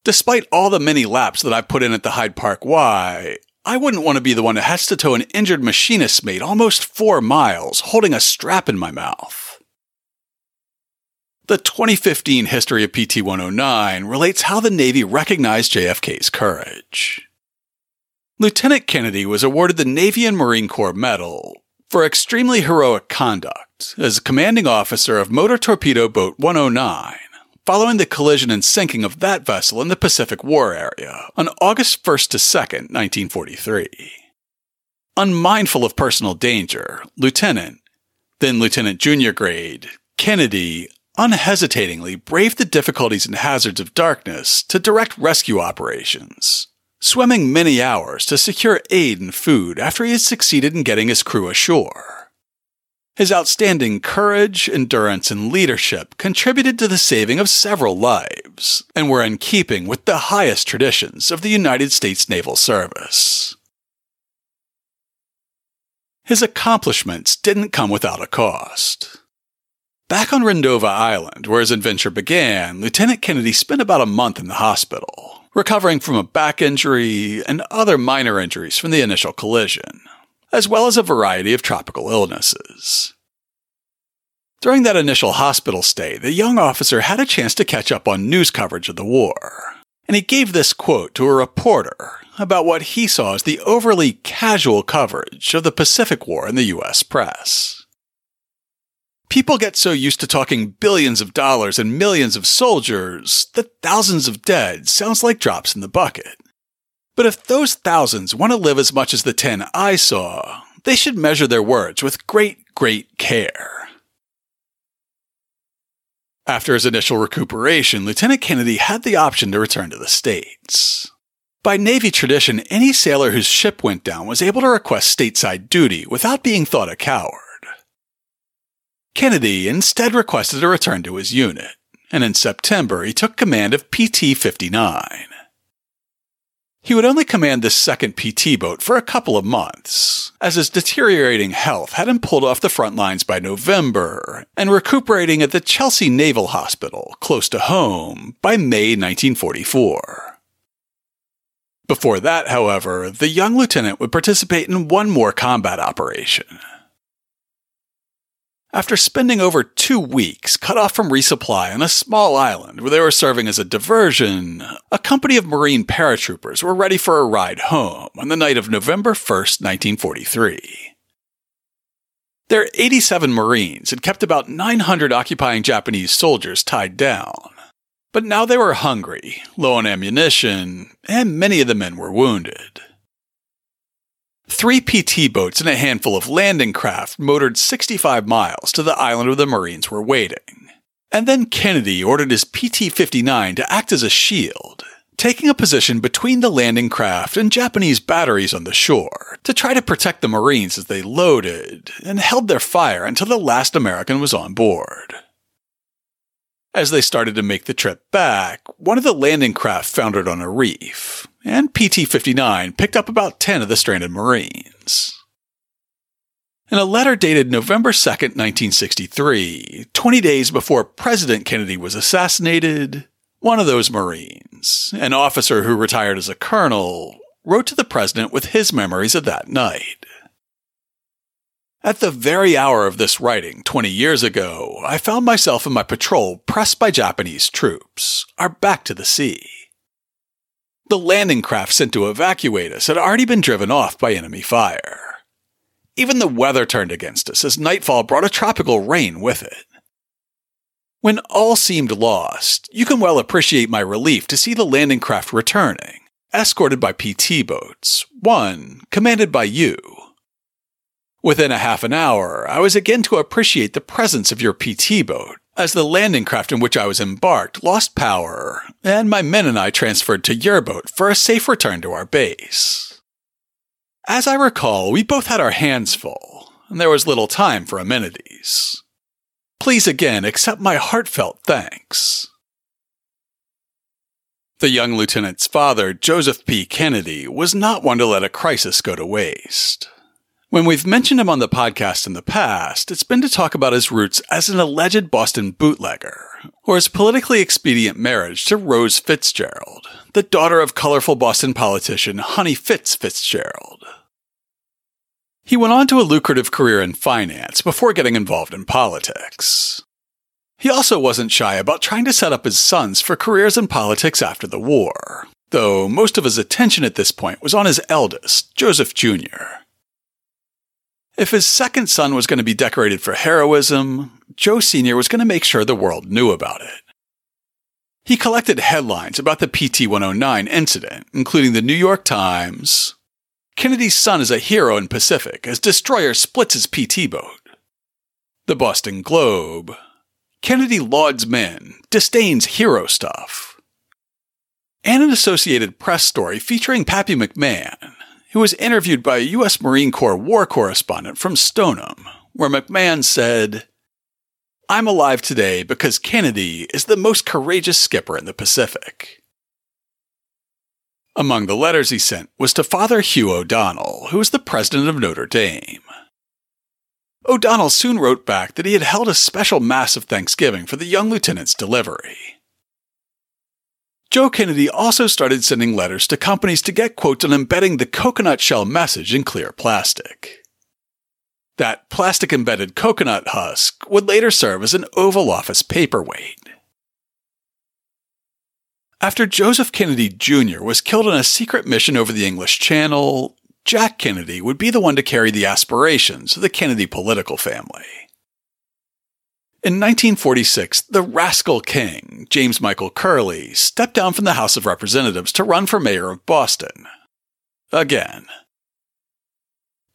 Despite all the many laps that I've put in at the Hyde Park Y, I wouldn't want to be the one that has to tow an injured machinist mate almost four miles holding a strap in my mouth. The 2015 history of PT 109 relates how the Navy recognized JFK's courage. Lieutenant Kennedy was awarded the Navy and Marine Corps Medal for extremely heroic conduct as commanding officer of Motor Torpedo Boat 109 following the collision and sinking of that vessel in the Pacific War area on August 1st to 2nd, 1943. Unmindful of personal danger, Lieutenant, then Lieutenant Junior grade, Kennedy unhesitatingly braved the difficulties and hazards of darkness to direct rescue operations swimming many hours to secure aid and food after he had succeeded in getting his crew ashore. His outstanding courage, endurance, and leadership contributed to the saving of several lives and were in keeping with the highest traditions of the United States Naval Service. His accomplishments didn't come without a cost. Back on Rendova Island, where his adventure began, Lieutenant Kennedy spent about a month in the hospital recovering from a back injury and other minor injuries from the initial collision, as well as a variety of tropical illnesses. During that initial hospital stay, the young officer had a chance to catch up on news coverage of the war, and he gave this quote to a reporter about what he saw as the overly casual coverage of the Pacific War in the US press. People get so used to talking billions of dollars and millions of soldiers that thousands of dead sounds like drops in the bucket. But if those thousands want to live as much as the 10 I saw, they should measure their words with great, great care. After his initial recuperation, Lieutenant Kennedy had the option to return to the States. By Navy tradition, any sailor whose ship went down was able to request stateside duty without being thought a coward. Kennedy instead requested a return to his unit, and in September he took command of PT 59. He would only command this second PT boat for a couple of months, as his deteriorating health had him pulled off the front lines by November and recuperating at the Chelsea Naval Hospital, close to home, by May 1944. Before that, however, the young lieutenant would participate in one more combat operation. After spending over two weeks cut off from resupply on a small island where they were serving as a diversion, a company of Marine paratroopers were ready for a ride home on the night of November 1st, 1943. Their 87 Marines had kept about 900 occupying Japanese soldiers tied down. But now they were hungry, low on ammunition, and many of the men were wounded. Three PT boats and a handful of landing craft motored 65 miles to the island where the Marines were waiting. And then Kennedy ordered his PT 59 to act as a shield, taking a position between the landing craft and Japanese batteries on the shore to try to protect the Marines as they loaded and held their fire until the last American was on board. As they started to make the trip back, one of the landing craft foundered on a reef, and PT 59 picked up about 10 of the stranded Marines. In a letter dated November 2, 1963, 20 days before President Kennedy was assassinated, one of those Marines, an officer who retired as a colonel, wrote to the president with his memories of that night. At the very hour of this writing, 20 years ago, I found myself and my patrol pressed by Japanese troops, our back to the sea. The landing craft sent to evacuate us had already been driven off by enemy fire. Even the weather turned against us as nightfall brought a tropical rain with it. When all seemed lost, you can well appreciate my relief to see the landing craft returning, escorted by PT boats, one commanded by you. Within a half an hour, I was again to appreciate the presence of your PT boat, as the landing craft in which I was embarked lost power, and my men and I transferred to your boat for a safe return to our base. As I recall, we both had our hands full, and there was little time for amenities. Please again accept my heartfelt thanks. The young lieutenant's father, Joseph P. Kennedy, was not one to let a crisis go to waste. When we've mentioned him on the podcast in the past, it's been to talk about his roots as an alleged Boston bootlegger, or his politically expedient marriage to Rose Fitzgerald, the daughter of colorful Boston politician Honey Fitz Fitzgerald. He went on to a lucrative career in finance before getting involved in politics. He also wasn't shy about trying to set up his sons for careers in politics after the war, though most of his attention at this point was on his eldest, Joseph Jr. If his second son was going to be decorated for heroism, Joe Sr. was going to make sure the world knew about it. He collected headlines about the PT 109 incident, including the New York Times. Kennedy's son is a hero in Pacific as destroyer splits his PT boat. The Boston Globe. Kennedy lauds men, disdains hero stuff. And an Associated Press story featuring Pappy McMahon, who was interviewed by a U.S. Marine Corps war correspondent from Stoneham, where McMahon said, I'm alive today because Kennedy is the most courageous skipper in the Pacific. Among the letters he sent was to Father Hugh O'Donnell, who was the president of Notre Dame. O'Donnell soon wrote back that he had held a special Mass of Thanksgiving for the young lieutenant's delivery. Joe Kennedy also started sending letters to companies to get quotes on embedding the coconut shell message in clear plastic. That plastic embedded coconut husk would later serve as an Oval Office paperweight. After Joseph Kennedy Jr. was killed on a secret mission over the English Channel, Jack Kennedy would be the one to carry the aspirations of the Kennedy political family. In 1946, the rascal king, James Michael Curley, stepped down from the House of Representatives to run for mayor of Boston. Again.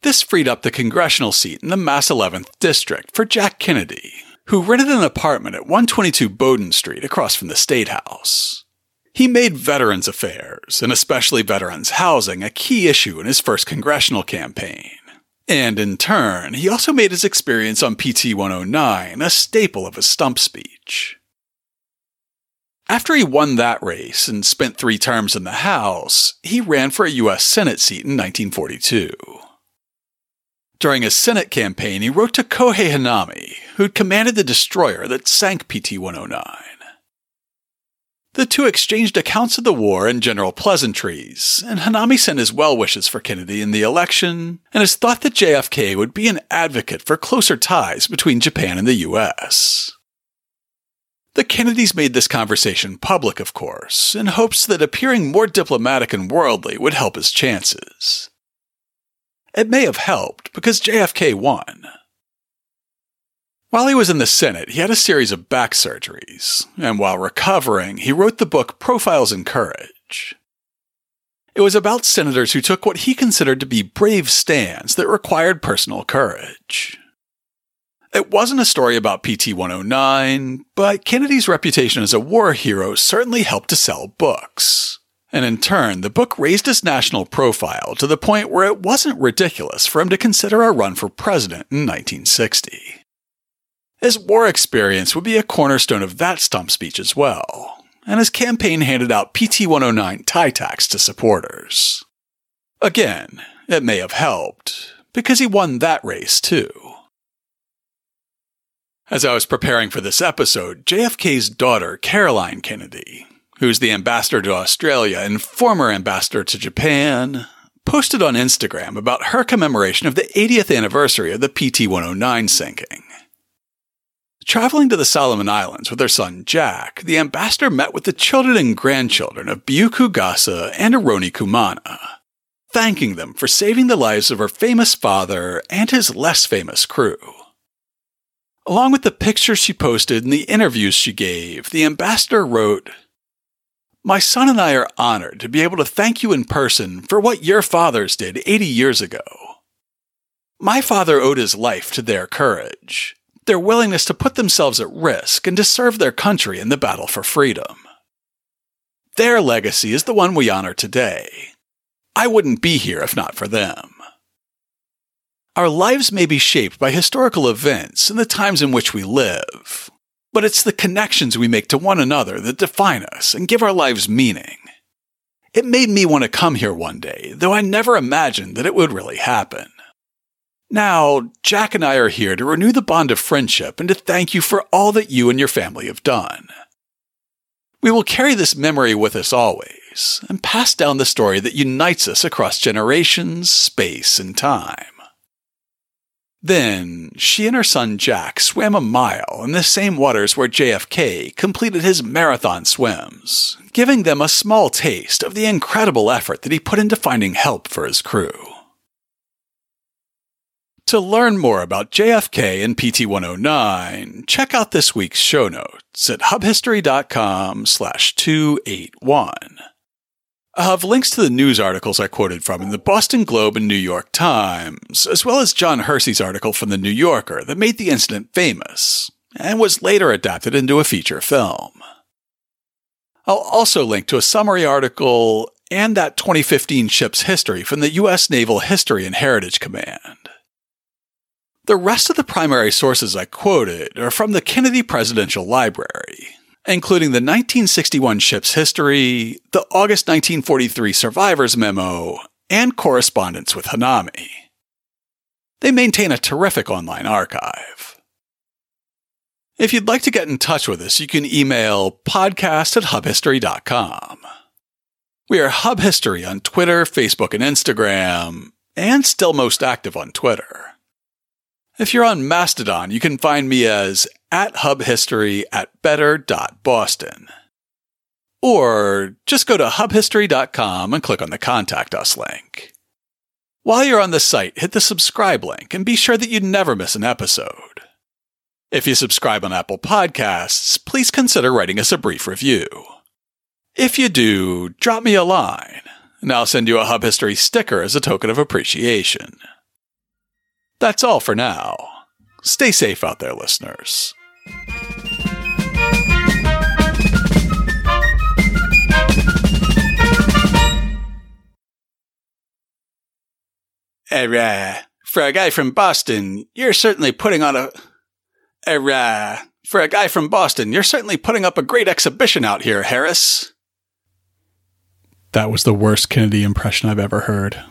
This freed up the congressional seat in the Mass 11th District for Jack Kennedy, who rented an apartment at 122 Bowdoin Street across from the State House. He made veterans affairs, and especially veterans housing, a key issue in his first congressional campaign. And in turn, he also made his experience on PT 109 a staple of his stump speech. After he won that race and spent three terms in the House, he ran for a U.S. Senate seat in 1942. During his Senate campaign, he wrote to Kohei Hanami, who'd commanded the destroyer that sank PT 109. The two exchanged accounts of the war and general pleasantries, and Hanami sent his well wishes for Kennedy in the election, and has thought that JFK would be an advocate for closer ties between Japan and the US. The Kennedys made this conversation public, of course, in hopes that appearing more diplomatic and worldly would help his chances. It may have helped because JFK won. While he was in the Senate, he had a series of back surgeries, and while recovering, he wrote the book Profiles in Courage. It was about senators who took what he considered to be brave stands that required personal courage. It wasn't a story about PT 109, but Kennedy's reputation as a war hero certainly helped to sell books. And in turn, the book raised his national profile to the point where it wasn't ridiculous for him to consider a run for president in 1960. His war experience would be a cornerstone of that stump speech as well, and his campaign handed out PT 109 tie tacks to supporters. Again, it may have helped, because he won that race too. As I was preparing for this episode, JFK's daughter, Caroline Kennedy, who's the ambassador to Australia and former ambassador to Japan, posted on Instagram about her commemoration of the 80th anniversary of the PT 109 sinking. Traveling to the Solomon Islands with her son Jack, the ambassador met with the children and grandchildren of Biuku Gasa and Eroni Kumana, thanking them for saving the lives of her famous father and his less famous crew. Along with the pictures she posted and the interviews she gave, the ambassador wrote, my son and I are honored to be able to thank you in person for what your fathers did 80 years ago. My father owed his life to their courage, their willingness to put themselves at risk and to serve their country in the battle for freedom. Their legacy is the one we honor today. I wouldn't be here if not for them. Our lives may be shaped by historical events and the times in which we live, but it's the connections we make to one another that define us and give our lives meaning. It made me want to come here one day, though I never imagined that it would really happen. Now, Jack and I are here to renew the bond of friendship and to thank you for all that you and your family have done. We will carry this memory with us always and pass down the story that unites us across generations, space, and time. Then, she and her son Jack swam a mile in the same waters where JFK completed his marathon swims, giving them a small taste of the incredible effort that he put into finding help for his crew. To learn more about JFK and PT 109, check out this week's show notes at hubhistory.com slash 281. I have links to the news articles I quoted from in the Boston Globe and New York Times, as well as John Hersey's article from the New Yorker that made the incident famous and was later adapted into a feature film. I'll also link to a summary article and that 2015 ship's history from the U.S. Naval History and Heritage Command. The rest of the primary sources I quoted are from the Kennedy Presidential Library, including the 1961 ship's history, the August 1943 survivor's memo, and correspondence with Hanami. They maintain a terrific online archive. If you'd like to get in touch with us, you can email podcast at hubhistory.com. We are Hub History on Twitter, Facebook, and Instagram, and still most active on Twitter. If you're on Mastodon, you can find me as at hubhistory at better.boston. Or just go to hubhistory.com and click on the Contact Us link. While you're on the site, hit the subscribe link and be sure that you never miss an episode. If you subscribe on Apple Podcasts, please consider writing us a brief review. If you do, drop me a line, and I'll send you a Hub History sticker as a token of appreciation. That's all for now. Stay safe out there, listeners. Uh, for a guy from Boston, you're certainly putting on a. Uh, for a guy from Boston, you're certainly putting up a great exhibition out here, Harris. That was the worst Kennedy impression I've ever heard.